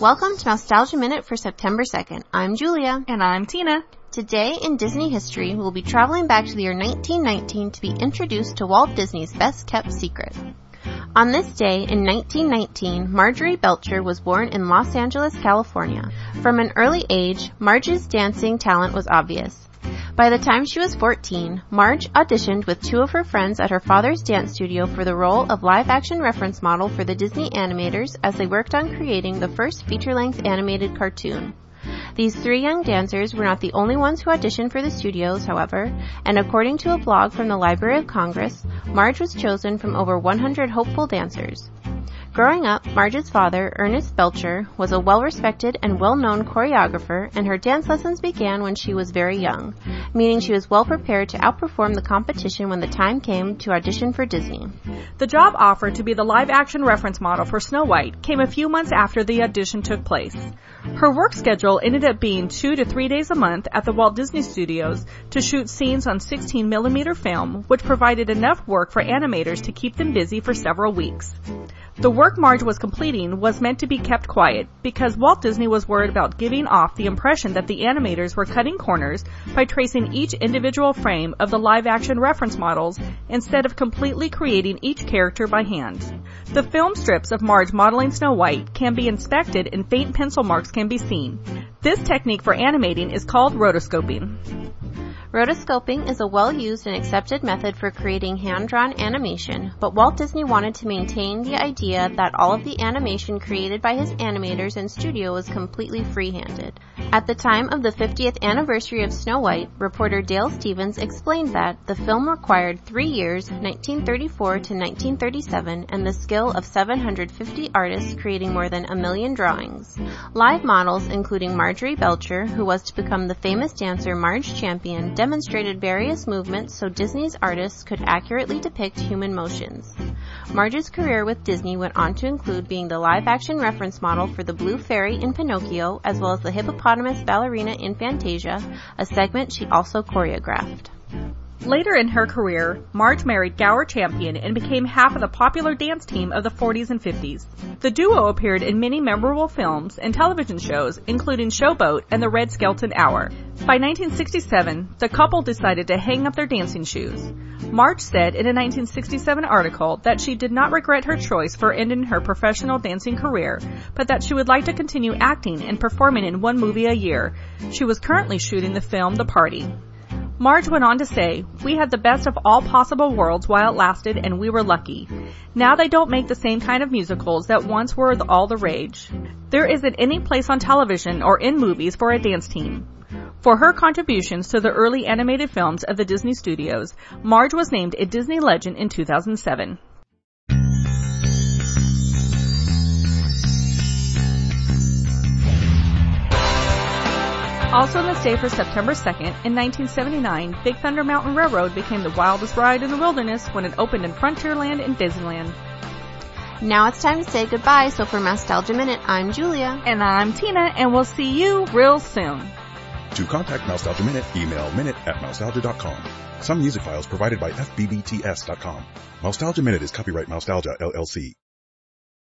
Welcome to Mousetalgia Minute for September 2nd. I'm Julia. And I'm Tina. Today in Disney history, we'll be traveling back to the year 1919 to be introduced to Walt Disney's best kept secret. On this day in 1919, Marjorie Belcher was born in Los Angeles, California. From an early age, Marge's dancing talent was obvious. By the time she was 14, Marge auditioned with two of her friends at her father's dance studio for the role of live action reference model for the Disney animators as they worked on creating the first feature length animated cartoon. These three young dancers were not the only ones who auditioned for the studios, however, and according to a blog from the Library of Congress, Marge was chosen from over 100 hopeful dancers. Growing up, Marge's father, Ernest Belcher, was a well-respected and well-known choreographer, and her dance lessons began when she was very young, meaning she was well prepared to outperform the competition when the time came to audition for Disney. The job offer to be the live-action reference model for Snow White came a few months after the audition took place. Her work schedule ended up being two to three days a month at the Walt Disney Studios to shoot scenes on 16 millimeter film, which provided enough work for animators to keep them busy for several weeks. The work Marge was completing was meant to be kept quiet because Walt Disney was worried about giving off the impression that the animators were cutting corners by tracing each individual frame of the live action reference models instead of completely creating each character by hand. The film strips of Marge modeling Snow White can be inspected and faint pencil marks can be seen. This technique for animating is called rotoscoping. Rotoscoping is a well-used and accepted method for creating hand-drawn animation, but Walt Disney wanted to maintain the idea that all of the animation created by his animators in studio was completely free-handed. At the time of the 50th anniversary of Snow White, reporter Dale Stevens explained that the film required three years, 1934 to 1937, and the skill of 750 artists creating more than a million drawings. Live models, including Marjorie Belcher, who was to become the famous dancer Marge Champion, demonstrated various movements so Disney's artists could accurately depict human motions. Marge's career with Disney went on to include being the live action reference model for the Blue Fairy in Pinocchio, as well as the hippopotamus ballerina in Fantasia, a segment she also choreographed. Later in her career, Marge married Gower Champion and became half of the popular dance team of the 40s and 50s. The duo appeared in many memorable films and television shows, including Showboat and The Red Skelton Hour. By 1967, the couple decided to hang up their dancing shoes. Marge said in a 1967 article that she did not regret her choice for ending her professional dancing career, but that she would like to continue acting and performing in one movie a year. She was currently shooting the film The Party. Marge went on to say, We had the best of all possible worlds while it lasted and we were lucky. Now they don't make the same kind of musicals that once were all the rage. There isn't any place on television or in movies for a dance team. For her contributions to the early animated films of the Disney Studios, Marge was named a Disney Legend in 2007. Also on this day for September 2nd, in 1979, Big Thunder Mountain Railroad became the wildest ride in the wilderness when it opened in Frontierland in Disneyland. Now it's time to say goodbye, so for Mousetalgia Minute, I'm Julia. And I'm Tina, and we'll see you real soon. To contact Mousetalgia Minute, email minute at mousetalgia.com. Some music files provided by FBBTS.com. Mousetalgia Minute is copyright Mousetalgia LLC.